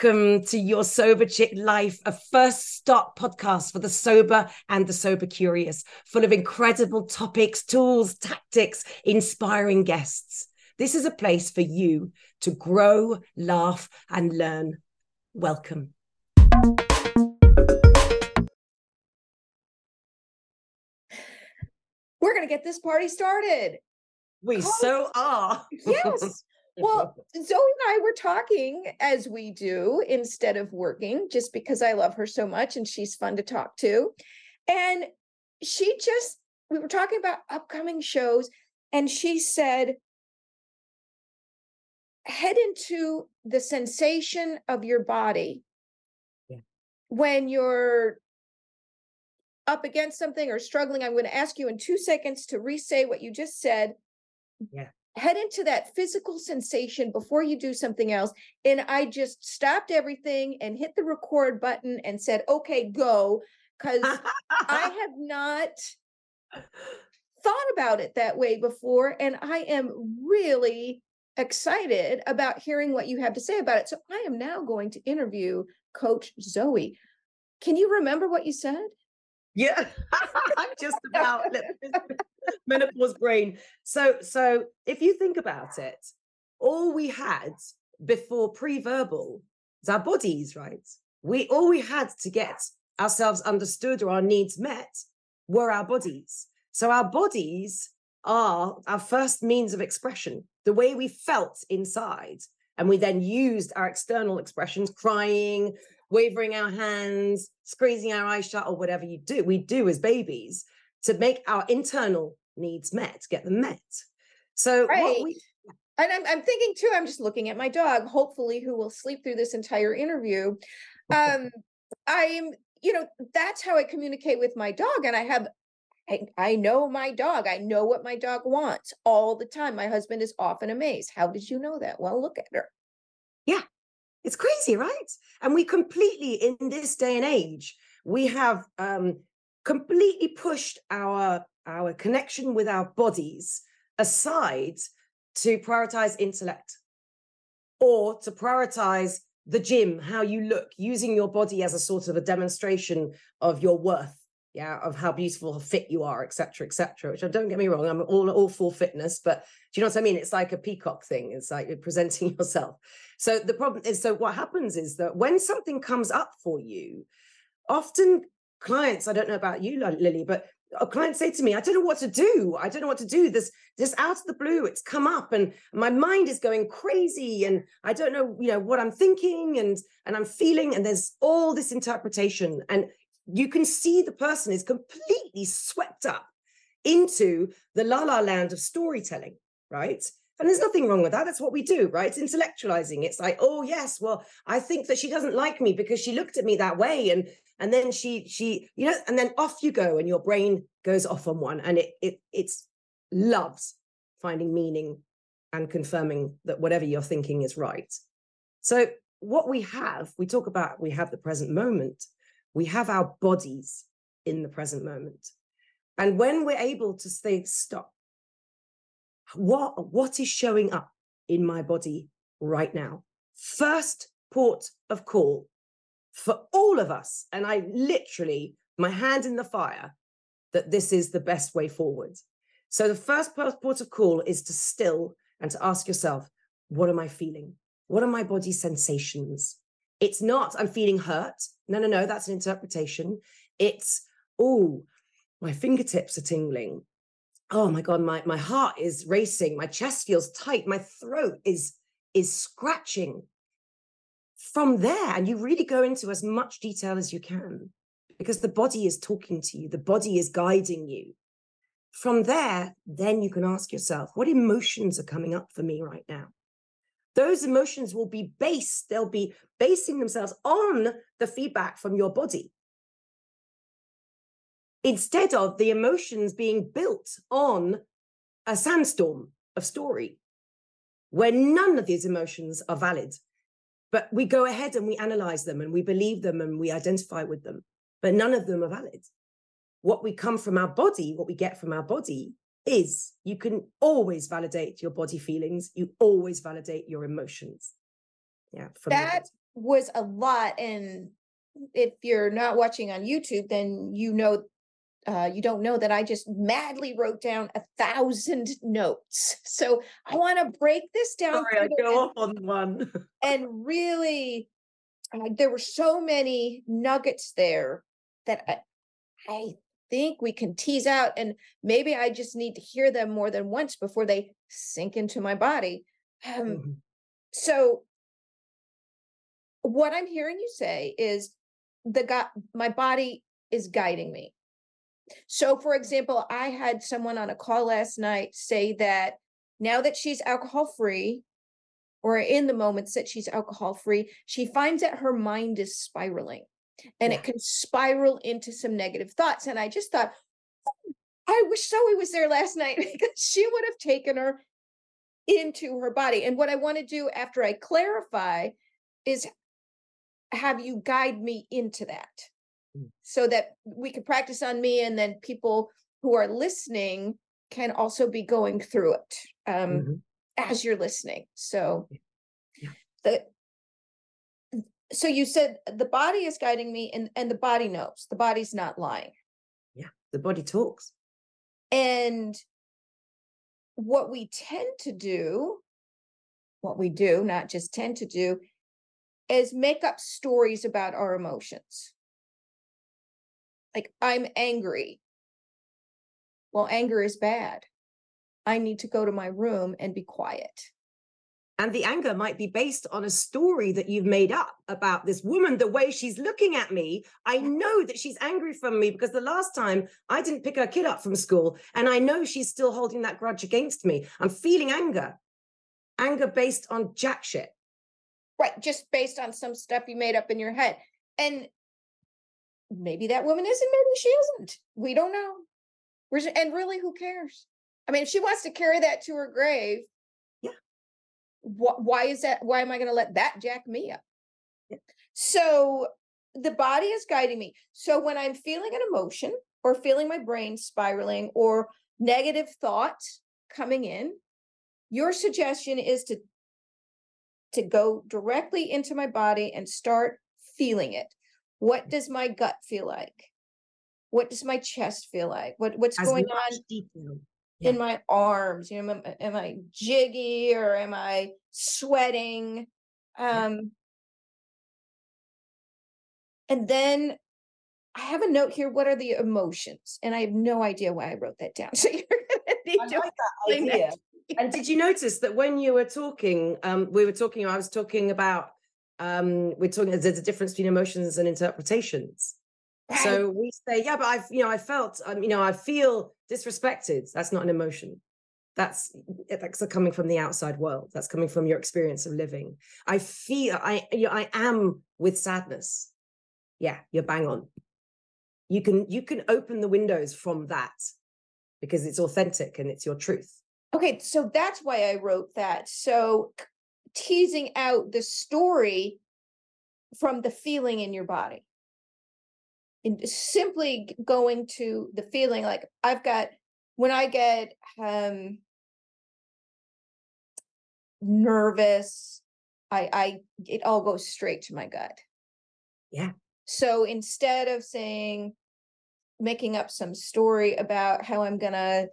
Welcome to Your Sober Chick Life, a first stop podcast for the sober and the sober curious, full of incredible topics, tools, tactics, inspiring guests. This is a place for you to grow, laugh, and learn. Welcome. We're going to get this party started. We so are. Yes. Well, Zoe and I were talking as we do instead of working, just because I love her so much and she's fun to talk to. And she just, we were talking about upcoming shows, and she said, head into the sensation of your body Yeah. when you're up against something or struggling. I'm going to ask you in two seconds to re say what you just said. Yeah. Head into that physical sensation before you do something else. And I just stopped everything and hit the record button and said, okay, go. Because I have not thought about it that way before. And I am really excited about hearing what you have to say about it. So I am now going to interview Coach Zoe. Can you remember what you said? Yeah, I'm just about menopause brain. So, so if you think about it, all we had before pre-verbal is our bodies, right? We all we had to get ourselves understood or our needs met were our bodies. So our bodies are our first means of expression, the way we felt inside. And we then used our external expressions, crying, wavering our hands, squeezing our eyes shut, or whatever you do, we do as babies to make our internal needs met, get them met. So Right. we, And I'm, I'm thinking too, I'm just looking at my dog, hopefully, who will sleep through this entire interview. Um, I'm, you know, that's how I communicate with my dog. And I have, I, I know my dog. I know what my dog wants all the time. My husband is often amazed. How did you know that? Well, look at her. It's crazy, right? And we completely, in this day and age, we have um, completely pushed our our connection with our bodies aside to prioritize intellect or to prioritize the gym, how you look, using your body as a sort of a demonstration of your worth, yeah, of how beautiful, fit you are, etc., etc. Which I don't get me wrong, I'm all all for fitness, but do you know what I mean? It's like a peacock thing. It's like you're presenting yourself. So the problem is, so what happens is that when something comes up for you, often clients, I don't know about you, Lily, but uh, clients say to me, I don't know what to do. I don't know what to do. This this out of the blue, it's come up and my mind is going crazy and I don't know, you know, what I'm thinking and and I'm feeling and there's all this interpretation and you can see the person is completely swept up into the la la land of storytelling, right? And there's nothing wrong with that. That's what we do, right? It's intellectualizing. It's like, oh yes, well, I think that she doesn't like me because she looked at me that way, and and then she she you know, and then off you go, and your brain goes off on one, and it it it's loves finding meaning and confirming that whatever you're thinking is right. So what we have, we talk about, we have the present moment. We have our bodies in the present moment, and when we're able to say stop what what is showing up in my body right now? First port of call for all of us and i literally my hand in the fire that this is the best way forward. So the first port port of call is to still and to ask yourself what am i feeling? What are my body sensations it's not i'm feeling hurt. No no no that's an interpretation. It's oh my fingertips are tingling. Oh my god my my heart is racing. My chest feels tight. My throat is is scratching. From there and you really go into as much detail as you can because the body is talking to you. The body is guiding you. From there then you can ask yourself what emotions are coming up for me right now those emotions will be based they'll be basing themselves on the feedback from your body instead of the emotions being built on a sandstorm of story where none of these emotions are valid. But we go ahead and we analyze them and we believe them and we identify with them, but none of them are valid. What we come from our body, what we get from our body is you can always validate your body feelings, you always validate your emotions. Yeah, That was a lot. And if you're not watching on YouTube, then you know uh, you don't know that I just madly wrote down a thousand notes. So I want to break this down. Sorry, I go off on one. and really, uh, there were so many nuggets there that I, I think we can tease out, and maybe I just need to hear them more than once before they sink into my body. Um, mm-hmm. So, what I'm hearing you say is the God, my body is guiding me. So, for example, I had someone on a call last night say that now that she's alcohol free, or in the moments that she's alcohol free, she finds that her mind is spiraling and yeah. it can spiral into some negative thoughts. And I just thought, oh, I wish Zoe was there last night because she would have taken her into her body. And what I want to do after I clarify is have you guide me into that mm. so that we can practice on me and then people who are listening can also be going through it um, mm-hmm. as you're listening. So yeah. the so you said uh, the body is guiding me and and the body knows the body's not lying. Yeah the body talks. And what we tend to do what we do not just tend to do is make up stories about our emotions. Like i'm angry. Well anger is bad. I need to go to my room and be quiet and the anger might be based on a story that you've made up about this woman, the way she's looking at me. I know that she's angry from me because the last time I didn't pick her kid up from school, and I know she's still holding that grudge against me. I'm feeling anger, anger based on jack shit. Right. Just based on some stuff you made up in your head. And maybe that woman isn't, maybe she isn't. We don't know. And really, who cares? I mean, if she wants to carry that to her grave, wh- why is that? Why am I going to let that jack me up? So the body is guiding me. So when I'm feeling an emotion or feeling my brain spiraling or negative thought coming in, your suggestion is to to go directly into my body and start feeling it. What does my gut feel like? What does my chest feel like? What what's As going on detail yeah. in my arms you know am, am, i jiggy or am i sweating? Um and then i have a note here what are the emotions? And i have no idea why i wrote that down. So you're gonna need I to like that idea. and did you notice that when you were talking um we were talking i was talking about um we're talking there's a difference between emotions and interpretations so we say, yeah, but I've, you know, I felt, um, you know, I feel disrespected. That's not an emotion. That's that's coming from the outside world. That's coming from your experience of living. I feel I, you know, I am with sadness. Yeah, you're bang on. You can you can open the windows from that because it's authentic and it's your truth. Okay, so that's why I wrote that. So teasing out the story from the feeling in your body simply going to the feeling like I've got when I get um nervous, I I it all goes straight to my gut. Yeah. So instead of saying making up some story about how I'm gonna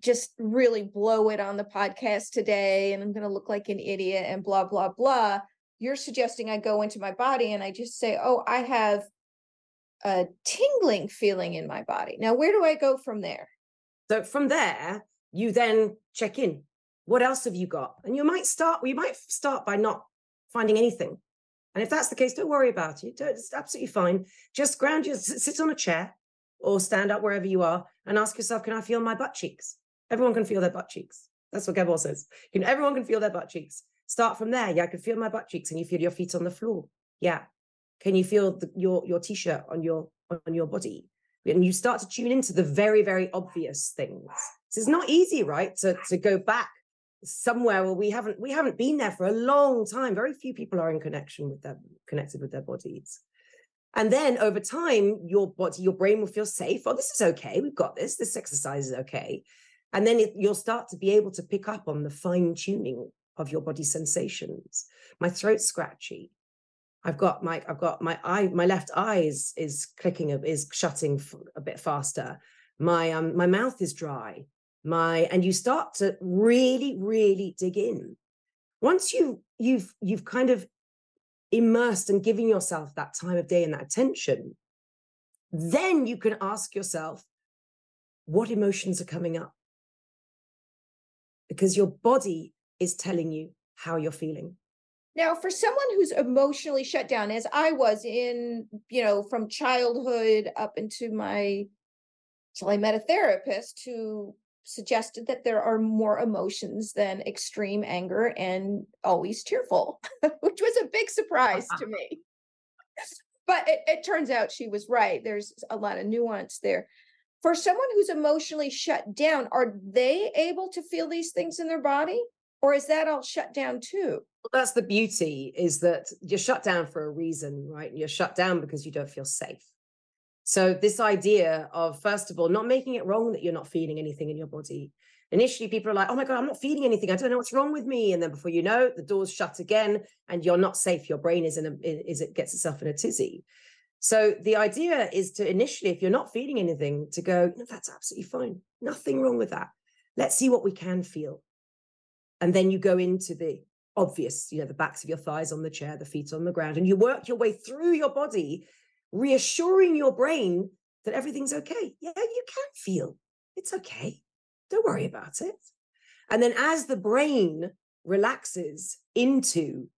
just really blow it on the podcast today and I'm gonna look like an idiot and blah blah blah, you're suggesting I go into my body and I just say, oh, I have a tingling feeling in my body. Now, where do I go from there? So from there, you then check in. What else have you got? And you might start, you might start by not finding anything. And if that's the case, don't worry about it. It's absolutely fine. Just ground you, sit on a chair or stand up wherever you are and ask yourself, can I feel my butt cheeks? Everyone can feel their butt cheeks. That's what Gabor says. You know, everyone can feel their butt cheeks. Start from there. Yeah, I can feel my butt cheeks and you feel your feet on the floor. Yeah. Can you feel the, your your t-shirt on your on your body? And you start to tune into the very very obvious things. So it's not easy, right? To to go back somewhere where we haven't we haven't been there for a long time. Very few people are in connection with them, connected with their bodies. And then over time, your body, your brain will feel safe. Oh, this is okay. We've got this. This exercise is okay. And then it, you'll start to be able to pick up on the fine tuning of your body sensations. My throat's scratchy I've got my I've got my eye my left eye is is clicking is shutting a bit faster. My um my mouth is dry. My and you start to really really dig in. Once you you've you've kind of immersed and giving yourself that time of day and that attention, then you can ask yourself what emotions are coming up because your body is telling you how you're feeling. Now, for someone who's emotionally shut down, as I was in, you know, from childhood up into my, till I met a therapist who suggested that there are more emotions than extreme anger and always tearful, which was a big uh-huh. surprise to me. But it, it turns out she was right. There's a lot of nuance there for someone who's emotionally shut down, are they able to feel these things in their body? Or is that all shut down too? That's the beauty is that you're shut down for a reason, right? You're shut down because you don't feel safe. So, this idea of, first of all, not making it wrong that you're not feeling anything in your body. Initially, people are like, oh my God, I'm not feeling anything. I don't know what's wrong with me. And then before you know, the door's shut again and you're not safe. Your brain is in a, is it gets itself in a tizzy. So the idea is to initially, if you're not feeling anything, to go, no, that's absolutely fine. Nothing wrong with that. Let's see what we can feel. And then you go into the obvious, you know, the backs of your thighs on the chair, the feet on the ground, and you work your way through your body, reassuring your brain that everything's okay. Yeah, you can feel it's okay. Don't worry about it. And then as the brain relaxes into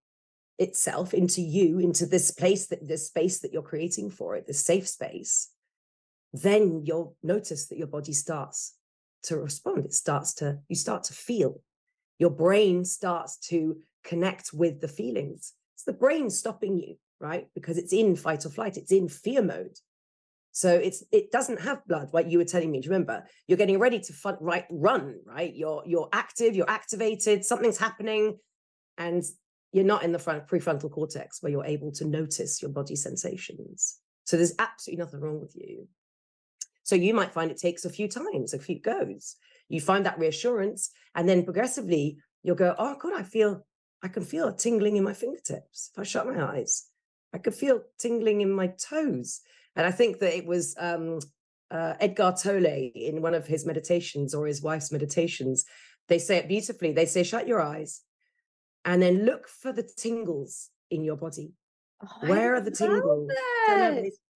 itself into you, into this place that this space that you're creating for it, this safe space, then you'll notice that your body starts to respond. It starts to, you start to feel. Your brain starts to connect with the feelings. It's the brain stopping you, right? Because it's in fight or flight, it's in fear mode. So it's it doesn't have blood, like you were telling me. Do you remember? You're getting ready to fun, right, run, right? You're you're active, you're activated, something's happening, and you're not in the front prefrontal cortex where you're able to notice your body sensations. So there's absolutely nothing wrong with you. So you might find it takes a few times, a few goes. You find that reassurance, and then progressively you'll go, "Oh God, I feel, I can feel a tingling in my fingertips. If I shut my eyes, I could feel tingling in my toes." And I think that it was um, uh, Eckhart Tolle in one of his meditations or his wife's meditations. They say it beautifully. They say, "Shut your eyes." and then look for the tingles in your body. Oh, Where are the tingles?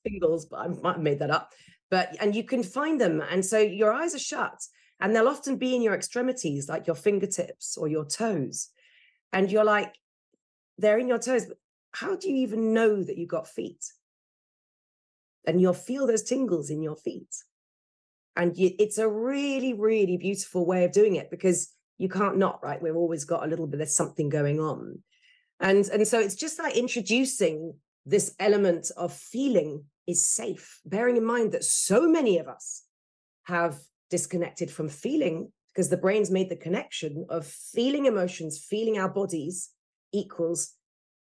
tingles, but I might have made that up. But and you can find them, and so your eyes are shut, and they'll often be in your extremities, like your fingertips or your toes, and you're like, they're in your toes. But how do you even know that you got feet? And you'll feel those tingles in your feet, and you, it's a really, really beautiful way of doing it because you can't not right we've always got a little bit there's something going on and and so it's just like introducing this element of feeling is safe bearing in mind that so many of us have disconnected from feeling because the brain's made the connection of feeling emotions feeling our bodies equals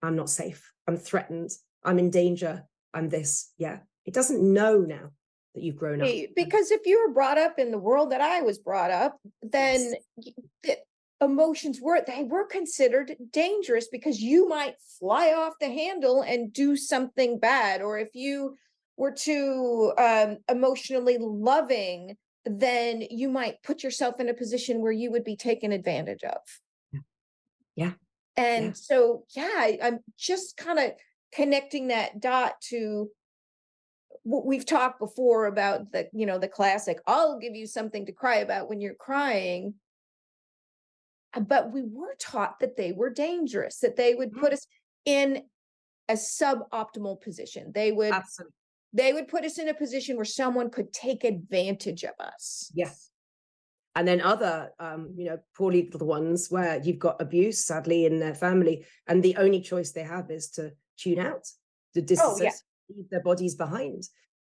i'm not safe. I'm threatened. I'm in danger. I'm this. Yeah. It doesn't know now that you've grown up. Because if you were brought up in the world that i was brought up then yes. the emotions were they were considered dangerous because you might fly off the handle and do something bad or if you were too um, emotionally loving then you might put yourself in a position where you would be taken advantage of yeah and yeah. so yeah i'm just kind of connecting that dot to what we've talked before about the you know the classic i'll give you something to cry about when you're crying uh, but we were taught that they were dangerous that they would put mm-hmm. us in a suboptimal position they would Absolutely. They would put us in a position where someone could take advantage of us yes and then other um, you know poorly little ones where you've got abuse sadly in their family and the only choice they have is to tune out to disassociate oh, yeah leave their bodies behind.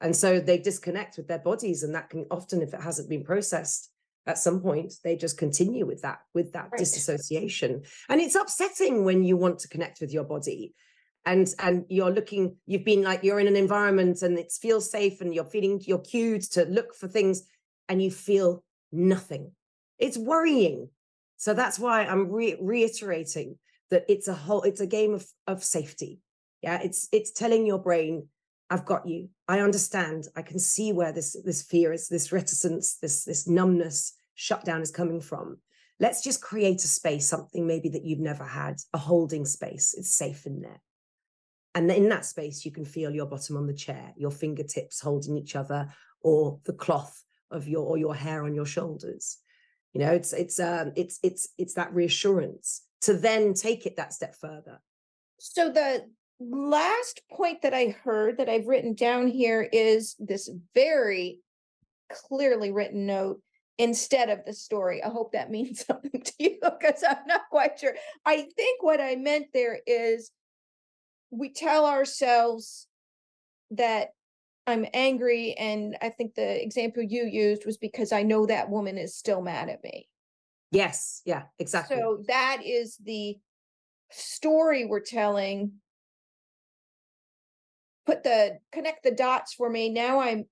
And so they disconnect with their bodies. And that can often, if it hasn't been processed at some point, they just continue with that, with that right. disassociation. And it's upsetting when you want to connect with your body. And and you're looking, you've been like you're in an environment and it feels safe and you're feeling you're cued to look for things and you feel nothing. It's worrying. So that's why I'm re- reiterating that it's a whole, it's a game of, of safety Yeah, it's it's telling your brain, I've got you. I understand. I can see where this this fear is, this reticence, this this numbness, shutdown is coming from. Let's just create a space, something maybe that you've never had, a holding space. It's safe in there. And in that space, you can feel your bottom on the chair, your fingertips holding each other, or the cloth of your or your hair on your shoulders. You know, it's it's um it's it's it's that reassurance to then take it that step further. So the last point that I heard that I've written down here is this very clearly written note instead of the story. I hope that means something to you because I'm not quite sure. I think what I meant there is we tell ourselves that I'm angry. And I think the example you used was because I know that woman is still mad at me. Yes. Yeah, exactly. So that is the story we're telling. Put the connect the dots for me. Now I'm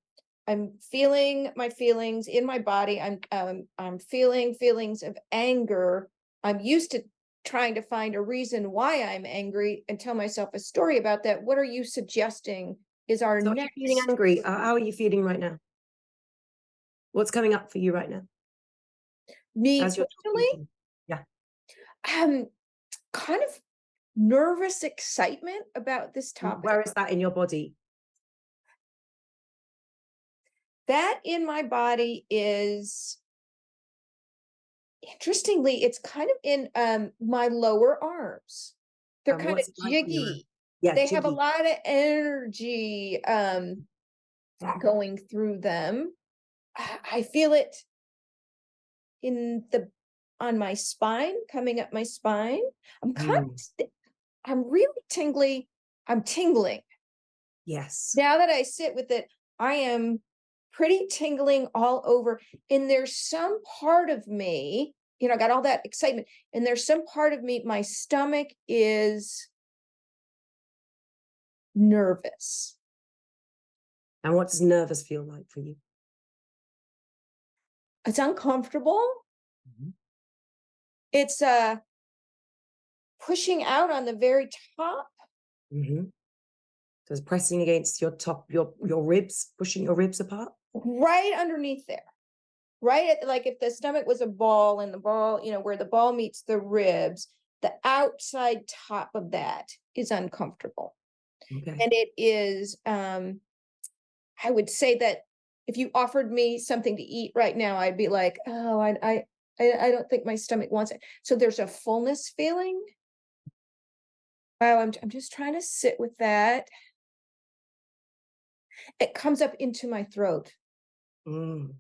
I'm feeling my feelings in my body. I'm um, I'm feeling feelings of anger. I'm used to trying to find a reason why I'm angry and tell myself a story about that. What are you suggesting is our so next? feeling angry? Uh, how are you feeling right now? What's coming up for you right now? Me personally? Yeah. Um, kind of nervous excitement about this topic. Where is that in your body? That in my body is interestingly, it's kind of in um my lower arms. They're Um, kind of what's it like when you're- jiggy. Yeah, they have a lot of energy um going through them. I feel it in the on my spine, coming up my spine. I'm kind of Mm. st- I'm really tingly. I'm tingling. Yes. Now that I sit with it, I am pretty tingling all over. And there's some part of me, you know, I got all that excitement. And there's some part of me, my stomach is nervous. And what does nervous feel like for you? It's uncomfortable. Mhm. It's uh pushing out on the very top. Mm-hmm. So it's pressing against your top, your your ribs, pushing your ribs apart. right underneath there right at like if the stomach was a ball and the ball you know where the ball meets the ribs the outside top of that is uncomfortable. Okay. and it is um i would say that if you offered me something to eat right now i'd be like oh i i i, don't think my stomach wants it. So there's a fullness feeling. Wow I'm, I'm just trying to sit with that. It comes up into my throat. Mm.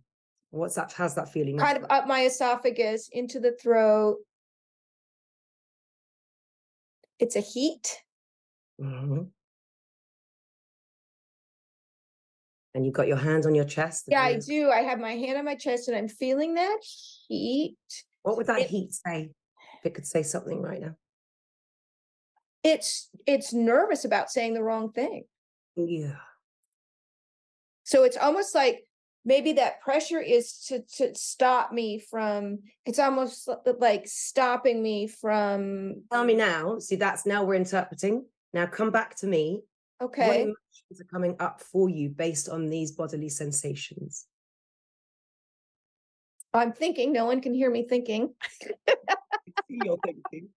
What's that? How's that feeling? kind of up my esophagus into the throat. It's a heat. hmm And you've got your hands on your chest. Yeah, I do. I have my hand on my chest and I'm feeling that heat. What would that It- heat say? If it could say something right now. It's it's nervous about saying the wrong thing. Yeah. So it's almost like maybe that pressure is to to stop me from it's almost like stopping me from Tell me now. See, that's now we're interpreting. Now come back to me. okay What emotions are coming up for you based on these bodily sensations? I'm thinking, no one can hear me thinking. You're thinking.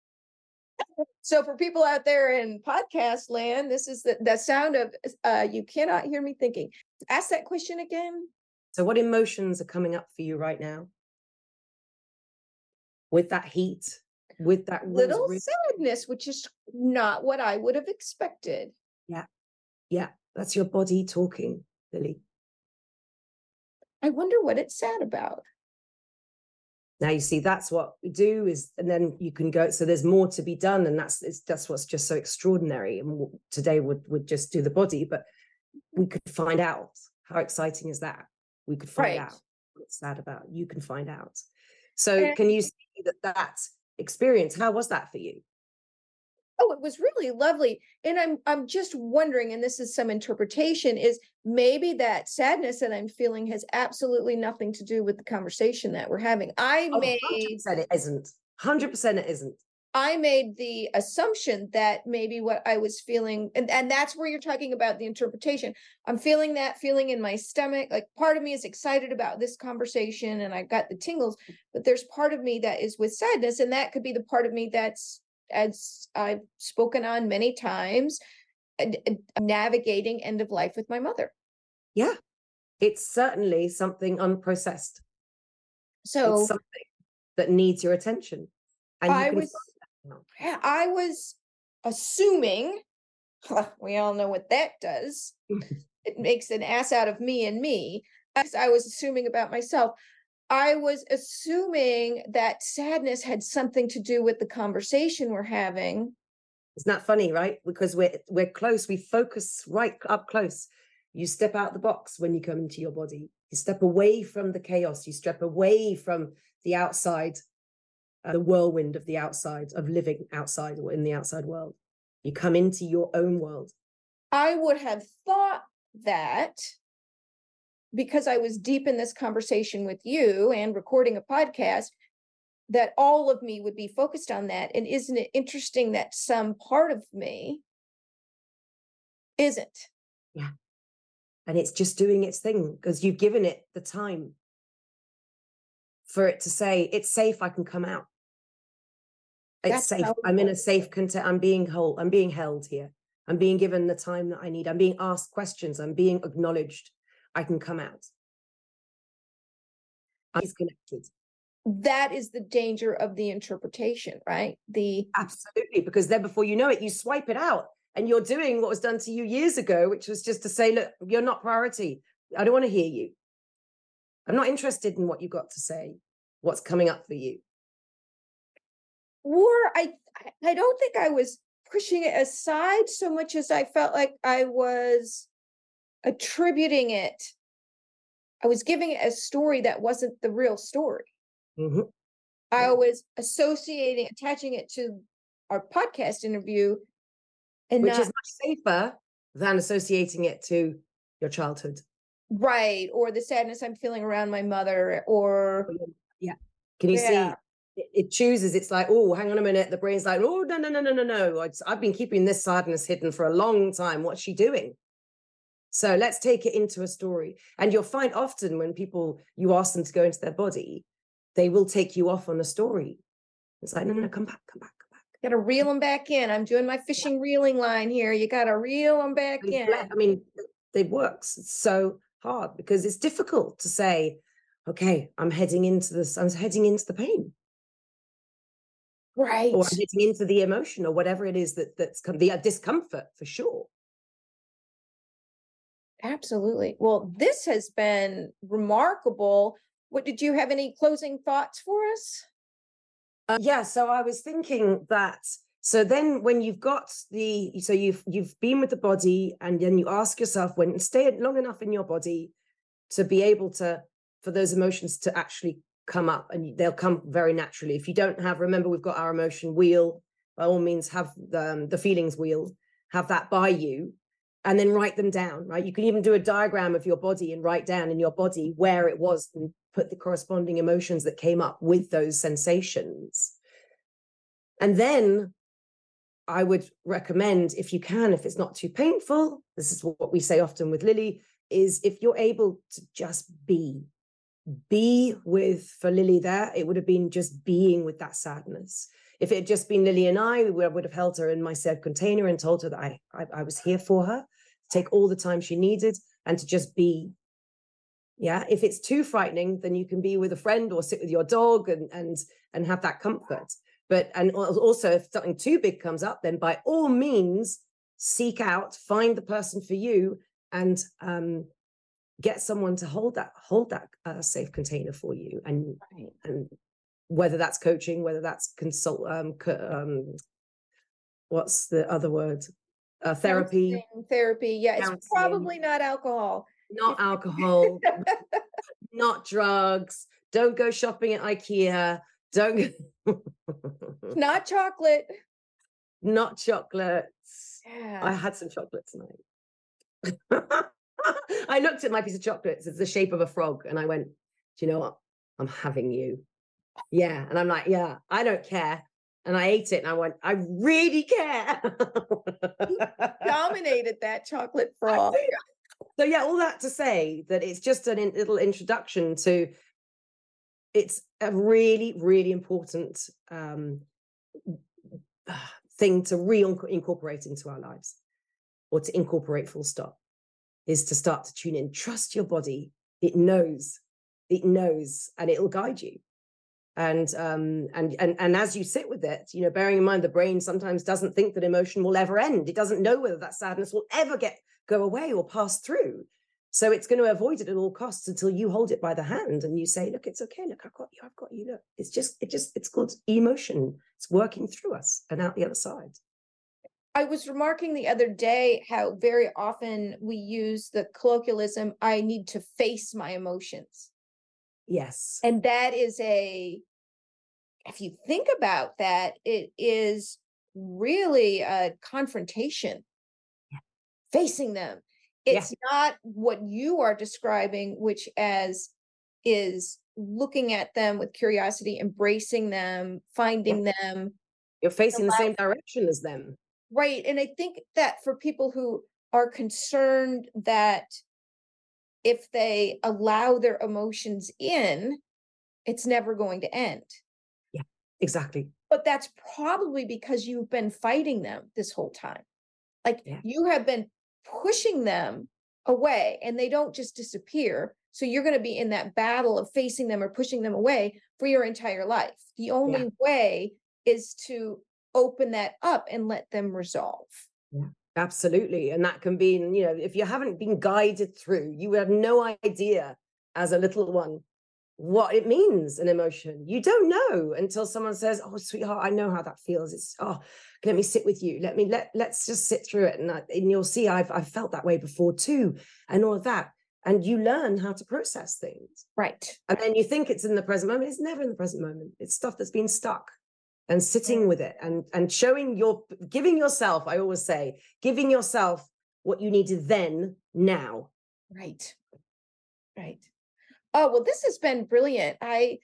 So for people out there in podcast land, this is the, the sound of uh you cannot hear me thinking. Ask that question again. So, what emotions are coming up for you right now? With that heat, with that Little sadness, which is not what I would have expected. yeah, Yeah. that's your body talking, Lily. I wonder what it's sad about. Now you see that's what we do is, and then you can go. So there's more to be done, and that's it's, that's what's just so extraordinary. And today would would just do the body, but we could find out how exciting is that. We could find Right. out what it's sad about. You can find out. So And- can you see that that experience? How was that for you? Oh, it was really lovely. And I'm I'm just wondering, and this is some interpretation, is maybe that sadness that I'm feeling has absolutely nothing to do with the conversation that we're having. I Oh, may 100% it isn't. 100% it isn't. I made the assumption that maybe what I was feeling, and, and that's where you're talking about the interpretation. I'm feeling that feeling in my stomach. Like part of me is excited about this conversation and I've got the tingles, but there's part of me that is with sadness. And that could be the part of me that's, as I've spoken on many times, navigating end of life with my mother. Yeah. It's certainly something unprocessed. So it's something that needs your attention. And I was I was assuming, we all know what that does. it makes an ass out of me and me. As I was assuming about myself, I was assuming that sadness had something to do with the conversation we're having. It's not funny, right? Because we're we're close. We focus right up close. You step out the box when you come into your body. You step away from the chaos. You step away from the outside uh, the whirlwind of the outside, of living outside or in the outside world. You come into your own world. I would have thought that because I was deep in this conversation with you and recording a podcast, that all of me would be focused on that. And isn't it interesting that some part of me isn't? Yeah. And it's just doing its thing because you've given it the time for it to say, it's safe, I can come out. It's That's safe. I'm in a safe content. I'm being whole. I'm being held here. I'm being given the time that I need. I'm being asked questions. I'm being acknowledged. I can come out. I'm disconnected. That is the danger of the interpretation, right? The absolutely, because then before you know it, you swipe it out and you're doing what was done to you years ago, which was just to say, look, you're not priority. I don't want to hear you. I'm not interested in what you've got to say, what's coming up for you or I I don't think I was pushing it aside so much as I felt like I was attributing it. I was giving it a story that wasn't the real story. Mm-hmm. I was associating, attaching it to our podcast interview, and which not, is much safer than associating it to your childhood, right? Or the sadness I'm feeling around my mother, or yeah. Can you yeah. see it chooses it's like oh hang on a minute. The brain's like oh no no no no no no. I've been keeping this sadness hidden for a long time. What's she doing? So let's take it into a story. And you'll find often when people you ask them to go into their body they will take you off on a story. It's like no no no come back come back come back. Gotta reel them back in. I'm doing my fishing reeling line here. You gotta reel them back in. i mean it works it's so hard because it's difficult to say okay i'm heading into this i'm heading into the pain right. or getting into the emotion or whatever it is that that's come the uh, discomfort for sure. Absolutely. Well this has been remarkable. What did you have any closing thoughts for us? Uh, yeah so i was thinking that so then when you've got the so you've you've been with the body and then you ask yourself when stay long enough in your body to be able to for those emotions to actually come up and they'll come very naturally. If you don't have, remember, we've got our emotion wheel. By all means, have the, um, the feelings wheel, have that by you, and then write them down, right? You can even do a diagram of your body and write down in your body where it was and put the corresponding emotions that came up with those sensations. And then I would recommend, if you can, if it's not too painful, this is what we say often with Lily, is if you're able to just be, be with for Lily there, it would have been just being with that sadness. If it had just been Lily and I, we would have held her in my safe container and told her that I, I, I was here for her, take all the time she needed, and to just be. Yeah. If it's too frightening, then you can be with a friend or sit with your dog and and and have that comfort. But and also if something too big comes up, then by all means seek out, find the person for you and um get someone to hold that hold that uh, safe container for you and right. and whether that's coaching whether that's consult um, co- um what's the other word uh, therapy Counseling, therapy yeah Counseling. it's probably not alcohol not alcohol not drugs don't go shopping at ikea don't not chocolate not chocolates yeah. i had some chocolate tonight I looked at my piece of chocolates. It's the shape of a frog. And I went, Do you know what? I'm having you. Yeah. And I'm like, Yeah, I don't care. and I ate it and I went, I really care. Dominated that chocolate frog. So yeah, all that to say that it's just a in, little introduction to it's a really, really important um, thing to re-incorporate into our lives or to incorporate full stop is to start to tune in. Trust your body. It knows. It knows and it'll guide you. And um and and and as you sit with it you know bearing in mind the brain sometimes doesn't think that emotion will ever end. It doesn't know whether that sadness will ever get go away or pass through. So it's going to avoid it at all costs until you hold it by the hand and you say look it's okay. Look i've got you. I've got you. Look it's just it just it's called emotion. It's working through us and out the other side I was remarking the other day how very often we use the colloquialism, I need to face my emotions. Yes. And that is a, if you think about that, it is really a confrontation, yeah. facing them. It's yeah. not what you are describing, which as is looking at them with curiosity, embracing them, finding yeah. them. You're facing the same direction as them. Right. And I think that for people who are concerned that if they allow their emotions in, it's never going to end. Yeah, exactly. But that's probably because you've been fighting them this whole time. Like yeah. you have been pushing them away and they don't just disappear. So you're going to be in that battle of facing them or pushing them away for your entire life. The only yeah. way is to open that up and let them resolve. Yeah, absolutely. And that can be, you know, if you haven't been guided through, you have no idea as a little one what it means an emotion. You don't know until someone says, "Oh, sweetheart, I know how that feels." It's oh, let me sit with you. Let me let let's just sit through it, and, I, and you'll see I've I've felt that way before too, and all of that. And you learn how to process things, right? And then you think it's in the present moment. It's never in the present moment. It's stuff that's been stuck and sitting with it and and showing your giving yourself i always say giving yourself what you needed then now. Right. Right. Oh well this has been brilliant. I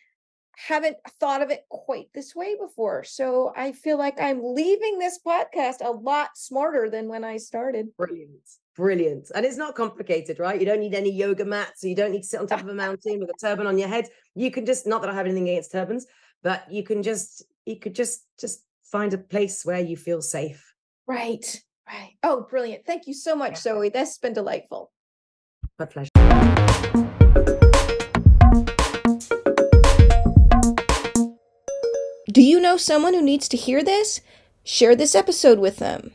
haven't thought of it quite this way before so i feel like i'm leaving this podcast a lot smarter than when i started. Brilliant. Brilliant. And it's not complicated right? You don't need any yoga mats you don't need to sit on top of a mountain with a turban on your head. You can just not that i have anything against turbans but you can just you could just just find a place where you feel safe. Right right. Oh brilliant. Thank you so much yeah. zoe. That's been delightful. My pleasure. Do you know someone who needs to hear this? Share this episode with them